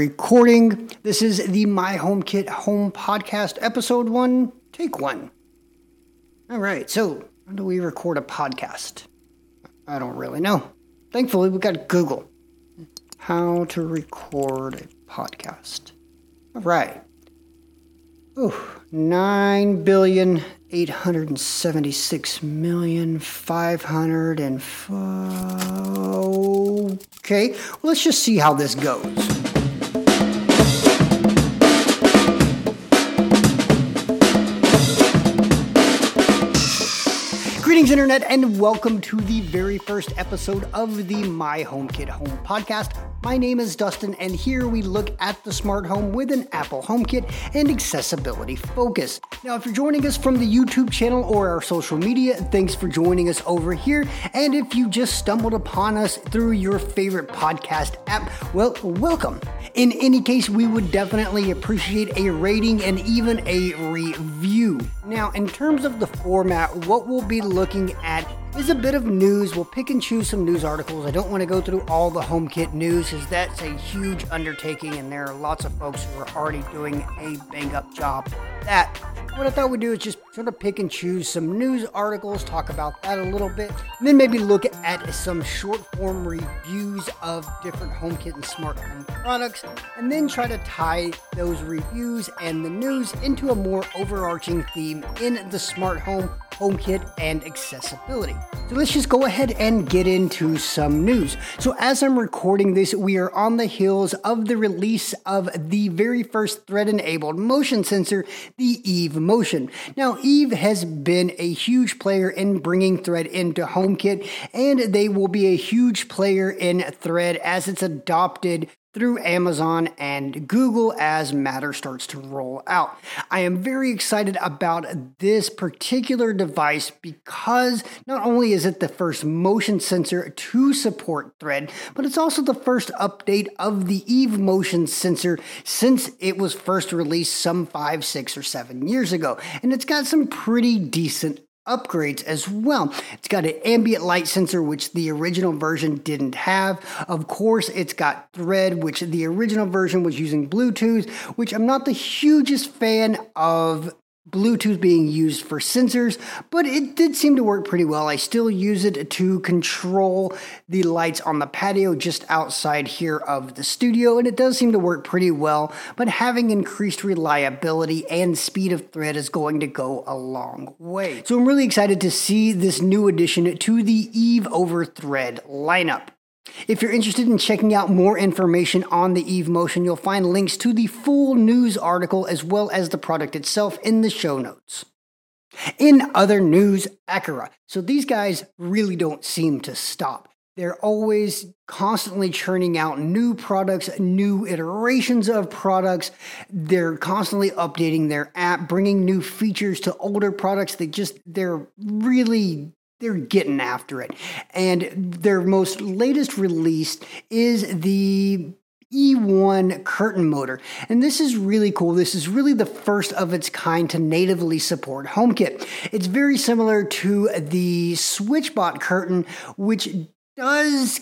recording. This is the My Home Kit Home Podcast, episode one, take one. All right, so how do we record a podcast? I don't really know. Thankfully, we got Google. How to record a podcast. All right. Oh, nine billion eight hundred and seventy-six million. Okay, well, let's just see how this goes. Greetings, Internet, and welcome to the very first episode of the My Home Kit Home podcast. My name is Dustin, and here we look at the smart home with an Apple HomeKit and accessibility focus. Now, if you're joining us from the YouTube channel or our social media, thanks for joining us over here. And if you just stumbled upon us through your favorite podcast app, well, welcome. In any case, we would definitely appreciate a rating and even a review. Now, in terms of the format, what we'll be looking at is a bit of news. We'll pick and choose some news articles. I don't want to go through all the HomeKit news because that's a huge undertaking, and there are lots of folks who are already doing a bang up job. That what I thought we'd do is just sort of pick and choose some news articles, talk about that a little bit, and then maybe look at some short form reviews of different HomeKit and smart home products, and then try to tie those reviews and the news into a more overarching theme in the smart home HomeKit, and accessibility. So let's just go ahead and get into some news. So, as I'm recording this, we are on the heels of the release of the very first thread enabled motion sensor, the Eve Motion. Now, Eve has been a huge player in bringing Thread into HomeKit, and they will be a huge player in Thread as it's adopted through Amazon and Google as Matter starts to roll out. I am very excited about this particular device because not only is it the first motion sensor to support Thread, but it's also the first update of the Eve motion sensor since it was first released some five, six, or seven years ago. And it's got some pretty decent upgrades as well. It's got an ambient light sensor, which the original version didn't have. Of course, it's got Thread, which the original version was using Bluetooth, which I'm not the hugest fan of Bluetooth being used for sensors, but it did seem to work pretty well. I still use it to control the lights on the patio just outside here of the studio, and it does seem to work pretty well. But having increased reliability and speed of thread is going to go a long way. So I'm really excited to see this new addition to the Eve over Thread lineup. If you're interested in checking out more information on the Eve Motion, you'll find links to the full news article as well as the product itself in the show notes. In other news, Aqara. So these guys really don't seem to stop. They're always constantly churning out new products, new iterations of products. They're constantly updating their app, bringing new features to older products. They just, they're really they're getting after it. And their most latest release is the E1 curtain motor. And this is really cool. This is really the first of its kind to natively support HomeKit. It's very similar to the SwitchBot curtain, which does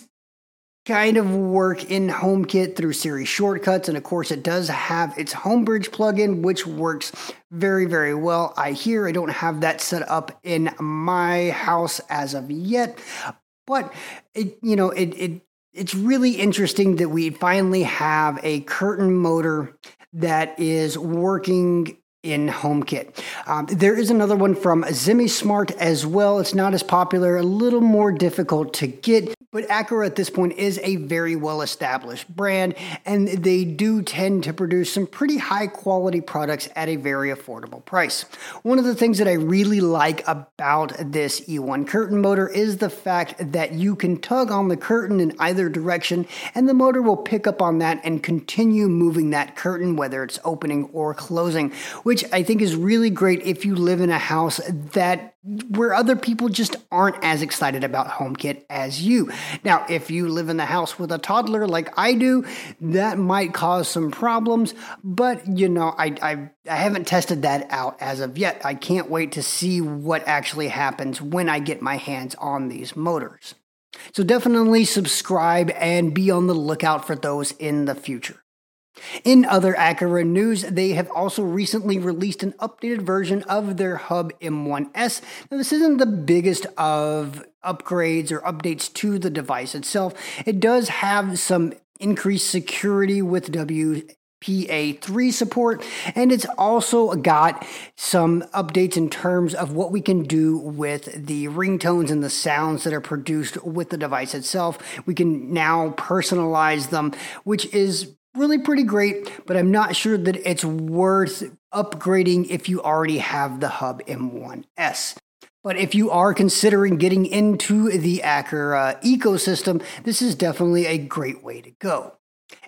kind of work in HomeKit through Siri shortcuts. And of course, it does have its Homebridge plugin, which works very, very well. I hear I don't have that set up in my house as of yet, but it, you know, it, it, it's really interesting that we finally have a curtain motor that is working in HomeKit. Um, there is another one from ZemiSmart as well. It's not as popular, a little more difficult to get. But Aqara at this point is a very well established brand, and they do tend to produce some pretty high quality products at a very affordable price. One of the things that I really like about this E1 curtain motor is the fact that you can tug on the curtain in either direction, and the motor will pick up on that and continue moving that curtain, whether it's opening or closing, which I think is really great if you live in a house that where other people just aren't as excited about HomeKit as you. Now, if you live in the house with a toddler like I do, that might cause some problems, but you know, I, I, I haven't tested that out as of yet. I can't wait to see what actually happens when I get my hands on these motors. So definitely subscribe and be on the lookout for those in the future. In other Aqara news, they have also recently released an updated version of their Hub M1S. Now, this isn't the biggest of upgrades or updates to the device itself. It does have some increased security with W PA3 support, and it's also got some updates in terms of what we can do with the ringtones and the sounds that are produced with the device itself. We can now personalize them, which is really pretty great, but I'm not sure that it's worth upgrading if you already have the Hub M1S. But if you are considering getting into the Aqara ecosystem, this is definitely a great way to go.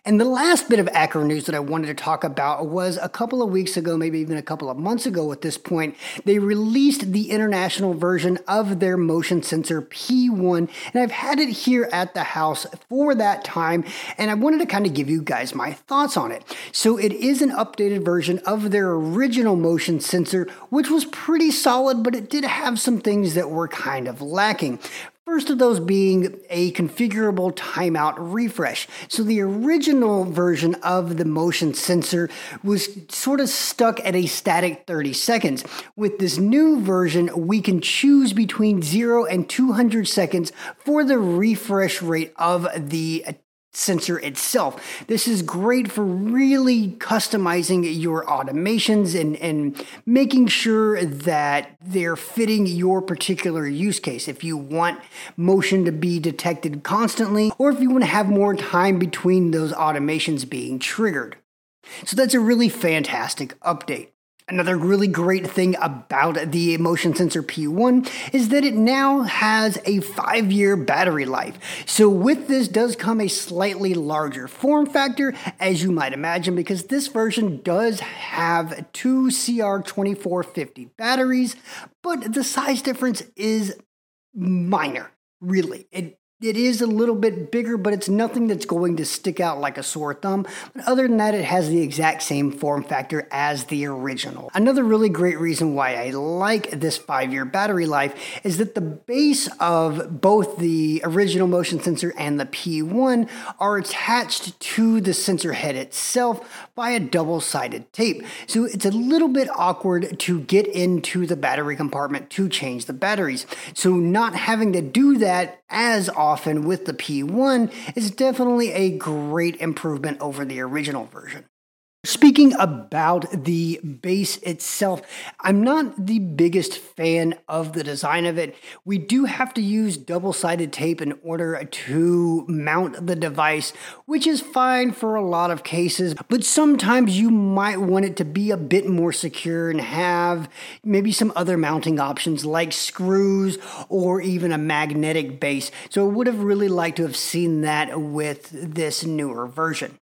And the last bit of Aqara news that I wanted to talk about was a couple of weeks ago, maybe even a couple of months ago at this point, they released the international version of their motion sensor P1. And I've had it here at the house for that time. And I wanted to kind of give you guys my thoughts on it. So it is an updated version of their original motion sensor, which was pretty solid, but it did have some things that were kind of lacking. First of those being a configurable timeout refresh. So the original version of the motion sensor was sort of stuck at a static 30 seconds. With this new version, we can choose between 0 and 200 seconds for the refresh rate of the sensor itself. This is great for really customizing your automations and, and making sure that they're fitting your particular use case. If you want motion to be detected constantly, or if you want to have more time between those automations being triggered. So that's a really fantastic update. Another really great thing about the Motion Sensor P1 is that it now has a five year battery life. So, with this does come a slightly larger form factor, as you might imagine, because this version does have two CR2450 batteries, but the size difference is minor, really. It it is a little bit bigger, but it's nothing that's going to stick out like a sore thumb. But other than that, it has the exact same form factor as the original. Another really great reason why I like this five year battery life is that the base of both the original motion sensor and the P1 are attached to the sensor head itself by a double sided tape. So it's a little bit awkward to get into the battery compartment to change the batteries. So not having to do that as often with the P1 is definitely a great improvement over the original version. Speaking about the base itself, I'm not the biggest fan of the design of it. We do have to use double sided tape in order to mount the device, which is fine for a lot of cases, but sometimes you might want it to be a bit more secure and have maybe some other mounting options like screws or even a magnetic base. So I would have really liked to have seen that with this newer version.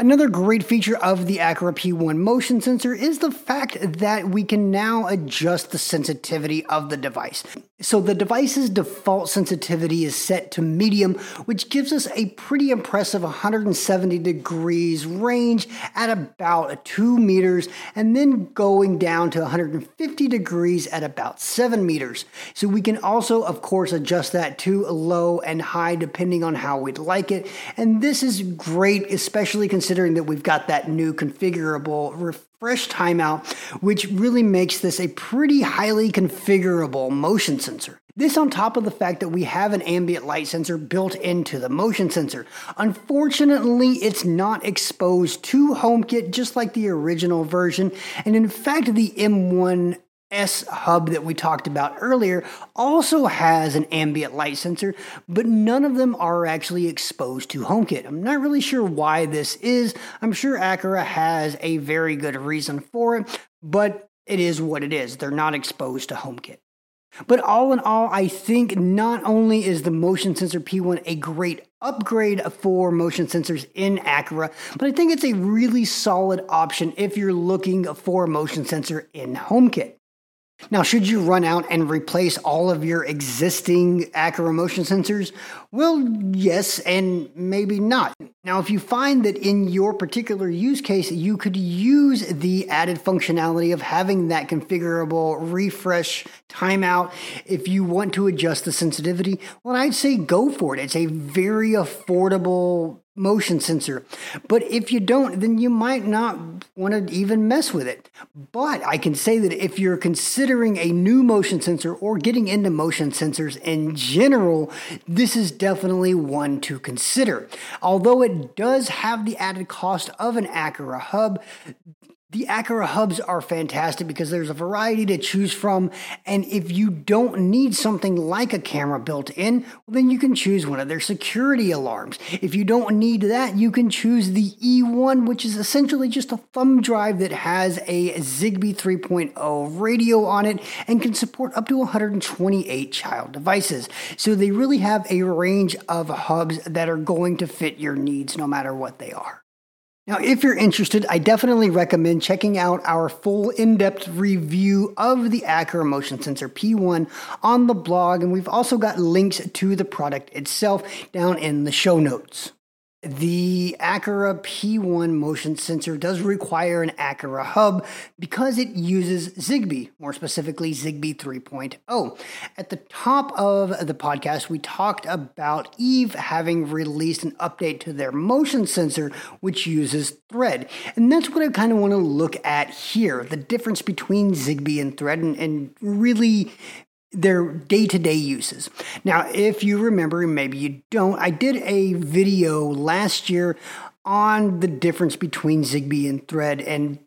Another great feature of the Aqara P1 motion sensor is the fact that we can now adjust the sensitivity of the device. So the device's default sensitivity is set to medium, which gives us a pretty impressive 170 degrees range at about 2 meters, and then going down to 150 degrees at about 7 meters. So we can also, of course, adjust that to low and high depending on how we'd like it. And this is great, especially considering considering that we've got that new configurable refresh timeout, which really makes this a pretty highly configurable motion sensor. This on top of the fact that we have an ambient light sensor built into the motion sensor. Unfortunately, it's not exposed to HomeKit just like the original version, and in fact, the M1 S hub that we talked about earlier also has an ambient light sensor, but none of them are actually exposed to HomeKit. I'm not really sure why this is. I'm sure Aqara has a very good reason for it, but it is what it is. They're not exposed to HomeKit. But all in all, I think not only is the motion sensor P1 a great upgrade for motion sensors in Aqara, but I think it's a really solid option if you're looking for a motion sensor in HomeKit. Now, should you run out and replace all of your existing Aqara motion sensors? Well, yes, and maybe not. Now, if you find that in your particular use case, you could use the added functionality of having that configurable refresh timeout if you want to adjust the sensitivity, well, I'd say go for it. It's a very affordable motion sensor. But if you don't, then you might not want to even mess with it. But I can say that if you're considering a new motion sensor or getting into motion sensors in general, this is definitely one to consider. Although it does have the added cost of an Aqara hub, the Aqara hubs are fantastic because there's a variety to choose from. And if you don't need something like a camera built in, well, then you can choose one of their security alarms. If you don't need that, you can choose the E1, which is essentially just a thumb drive that has a Zigbee 3.0 radio on it and can support up to 128 child devices. So they really have a range of hubs that are going to fit your needs no matter what they are. Now, if you're interested, I definitely recommend checking out our full in depth review of the Aqara Motion Sensor P1 on the blog, and we've also got links to the product itself down in the show notes. The Aqara P1 motion sensor does require an Aqara hub because it uses Zigbee, more specifically Zigbee 3.0. At the top of the podcast, we talked about Eve having released an update to their motion sensor, which uses Thread. And that's what I kind of want to look at here the difference between Zigbee and Thread, and, and really their day to day uses. Now, if you remember, maybe you don't, I did a video last year on the difference between Zigbee and Thread, and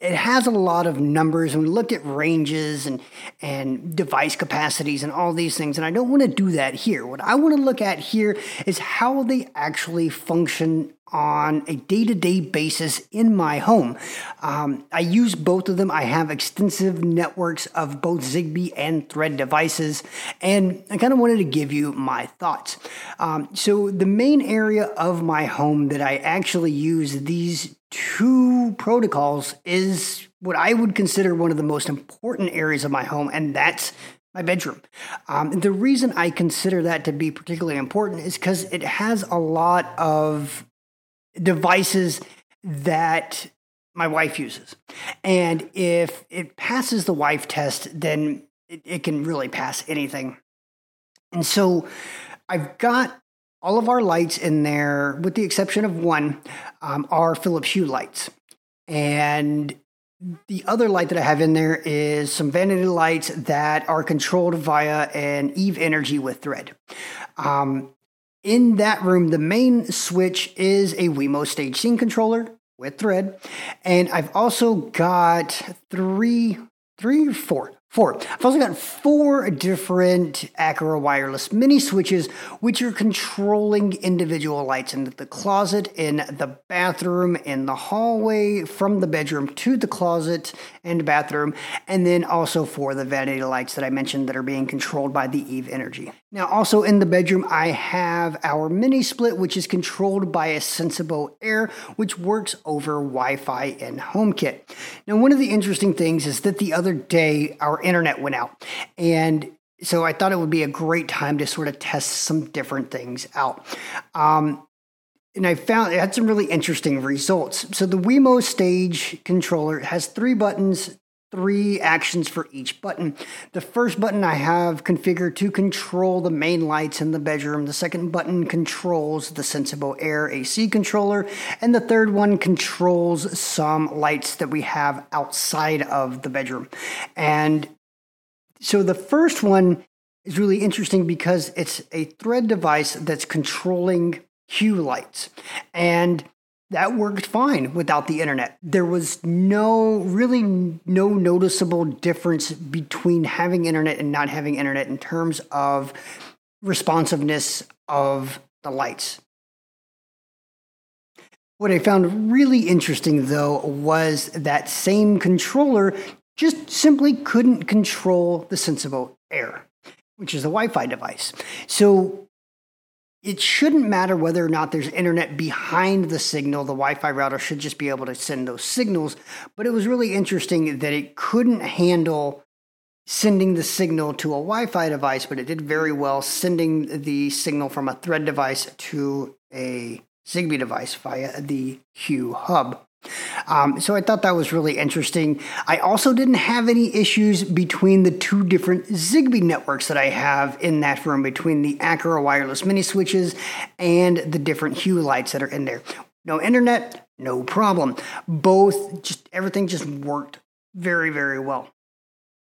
it has a lot of numbers and we looked at ranges and and device capacities and all these things and I don't want to do that here. What I want to look at here is how they actually function on a day to day basis in my home. Um, I use both of them. I have extensive networks of both Zigbee and Thread devices, and I kind of wanted to give you my thoughts. Um, so, the main area of my home that I actually use these two protocols is what I would consider one of the most important areas of my home, and that's my bedroom. Um, the reason I consider that to be particularly important is because it has a lot of devices that my wife uses. And if it passes the wife test, then it, it can really pass anything. And so I've got all of our lights in there, with the exception of one, um, are Philips Hue lights. And the other light that I have in there is some vanity lights that are controlled via an Eve Energy with thread. Um, in that room, the main switch is a Wemo stage scene controller with thread. And I've also got three, three four, Four. I've also got four different Aqara wireless mini switches, which are controlling individual lights in the closet, in the bathroom, in the hallway, from the bedroom to the closet and bathroom, and then also for the vanity lights that I mentioned that are being controlled by the Eve Energy. Now, also in the bedroom, I have our mini split, which is controlled by a Sensibo Air, which works over Wi Fi and HomeKit. Now, one of the interesting things is that the other day, our internet went out. And so I thought it would be a great time to sort of test some different things out. Um, and I found it had some really interesting results. So the Wemo Stage controller has three buttons three actions for each button. The first button I have configured to control the main lights in the bedroom. The second button controls the Sensibo Air AC controller. And the third one controls some lights that we have outside of the bedroom. And so the first one is really interesting because it's a thread device that's controlling hue lights. And that worked fine without the internet. There was no really no noticeable difference between having internet and not having internet in terms of responsiveness of the lights. What I found really interesting though was that same controller just simply couldn't control the Sensibo Air, which is a Wi Fi device. So it shouldn't matter whether or not there's internet behind the signal. The Wi Fi router should just be able to send those signals. But it was really interesting that it couldn't handle sending the signal to a Wi Fi device, but it did very well sending the signal from a thread device to a Zigbee device via the Hue hub. Um, so I thought that was really interesting. I also didn't have any issues between the two different Zigbee networks that I have in that room, between the Aqara wireless mini switches and the different Hue lights that are in there. No internet, no problem. Both, just everything just worked very, very well.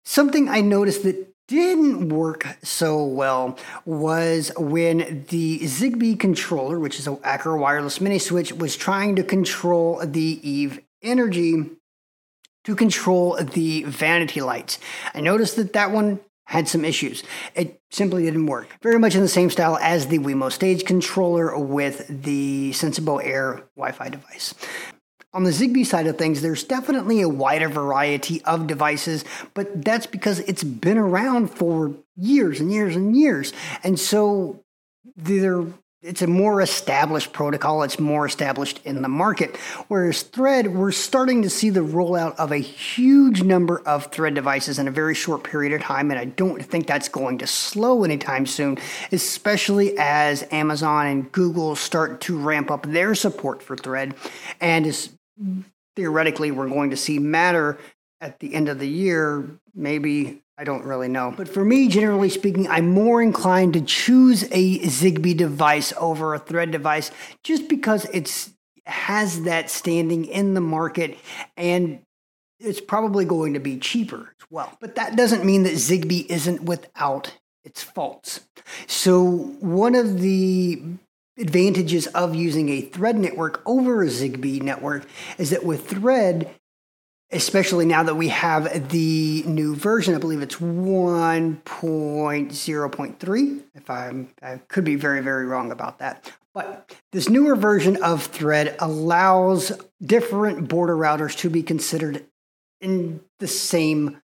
Something I noticed that didn't work so well was when the Zigbee controller, which is an Aqara wireless mini switch, was trying to control the Eve energy to control the vanity lights. I noticed that that one had some issues. It simply didn't work. Very much in the same style as the Wemo Stage controller with the Sensibo Air Wi Fi device. On the Zigbee side of things, there's definitely a wider variety of devices, but that's because it's been around for years and years and years. And so it's a more established protocol. It's more established in the market. Whereas Thread, we're starting to see the rollout of a huge number of Thread devices in a very short period of time. And I don't think that's going to slow anytime soon, especially as Amazon and Google start to ramp up their support for Thread. And as theoretically we're going to see matter at the end of the year, maybe I don't really know. But for me, generally speaking, I'm more inclined to choose a Zigbee device over a Thread device just because it's has that standing in the market and it's probably going to be cheaper as well. But that doesn't mean that Zigbee isn't without its faults. So one of the advantages of using a thread network over a Zigbee network is that with thread, especially now that we have the new version, I believe it's 1.0.3. If I'm, I could be very, very wrong about that. But this newer version of Thread allows different border routers to be considered in the same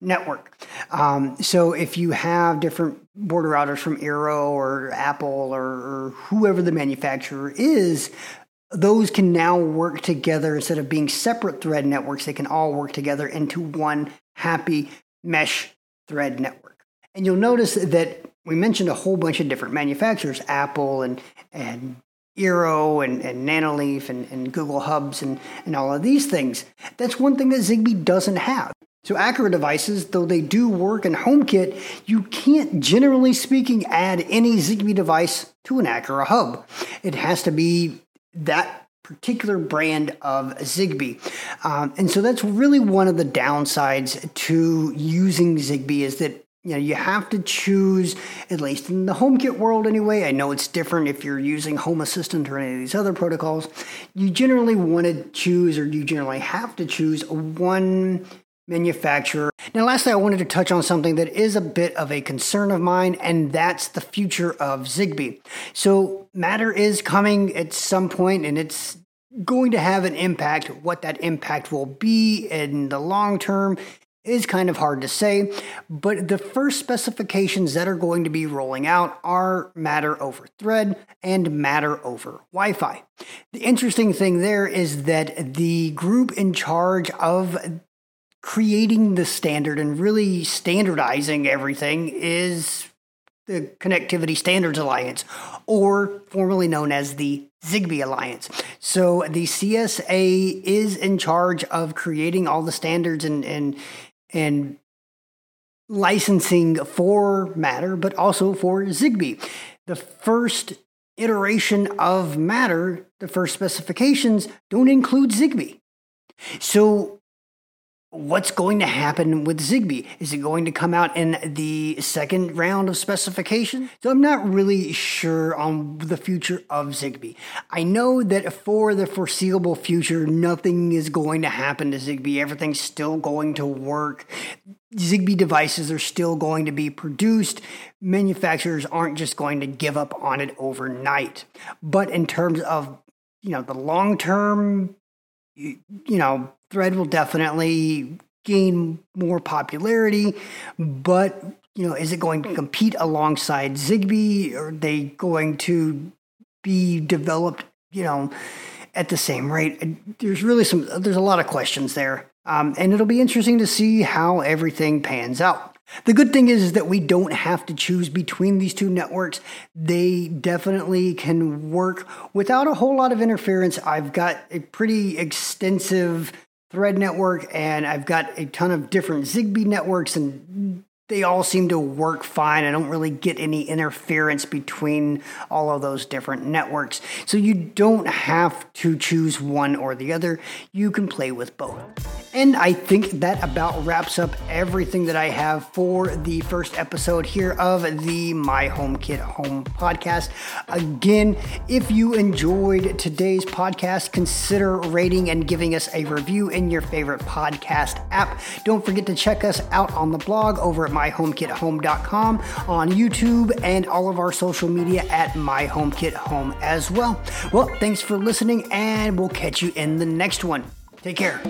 network. Um, so if you have different border routers from Eero or Apple or, or whoever the manufacturer is, those can now work together instead of being separate thread networks. They can all work together into one happy mesh thread network. And you'll notice that we mentioned a whole bunch of different manufacturers, Apple and and Eero and, and Nanoleaf and, and Google Hubs and, and all of these things. That's one thing that Zigbee doesn't have. So Aqara devices, though they do work in HomeKit, you can't, generally speaking, add any Zigbee device to an Aqara hub. It has to be that particular brand of Zigbee. Um, and so that's really one of the downsides to using Zigbee is that you know you have to choose at least in the HomeKit world anyway. I know it's different if you're using Home Assistant or any of these other protocols. You generally want to choose or you generally have to choose one manufacturer. Now, lastly, I wanted to touch on something that is a bit of a concern of mine, and that's the future of Zigbee. So, Matter is coming at some point, and it's going to have an impact. What that impact will be in the long term is kind of hard to say, but the first specifications that are going to be rolling out are Matter over Thread and Matter over Wi Fi. The interesting thing there is that the group in charge of creating the standard and really standardizing everything is the Connectivity Standards Alliance, or formerly known as the Zigbee Alliance. So the CSA is in charge of creating all the standards and and and licensing for Matter, but also for Zigbee. The first iteration of Matter, the first specifications don't include Zigbee. So what's going to happen with Zigbee? Is it going to come out in the second round of specification? So I'm not really sure on the future of Zigbee. I know that for the foreseeable future, nothing is going to happen to Zigbee. Everything's still going to work. Zigbee devices are still going to be produced. Manufacturers aren't just going to give up on it overnight. But in terms of you know the long term you know Thread will definitely gain more popularity, but you know, is it going to compete alongside Zigbee? Are they going to be developed, you know, at the same rate? There's really some, there's a lot of questions there. Um, and it'll be interesting to see how everything pans out. The good thing is, is that we don't have to choose between these two networks. They definitely can work without a whole lot of interference. I've got a pretty extensive thread network and I've got a ton of different Zigbee networks and they all seem to work fine. I don't really get any interference between all of those different networks. So you don't have to choose one or the other. You can play with both. And I think that about wraps up everything that I have for the first episode here of the My Home Kit Home podcast. Again, if you enjoyed today's podcast, consider rating and giving us a review in your favorite podcast app. Don't forget to check us out on the blog over at myhomekithome.com, on YouTube, and all of our social media at My Home Kit myhomekithome as well. Well, thanks for listening, and we'll catch you in the next one. Take care.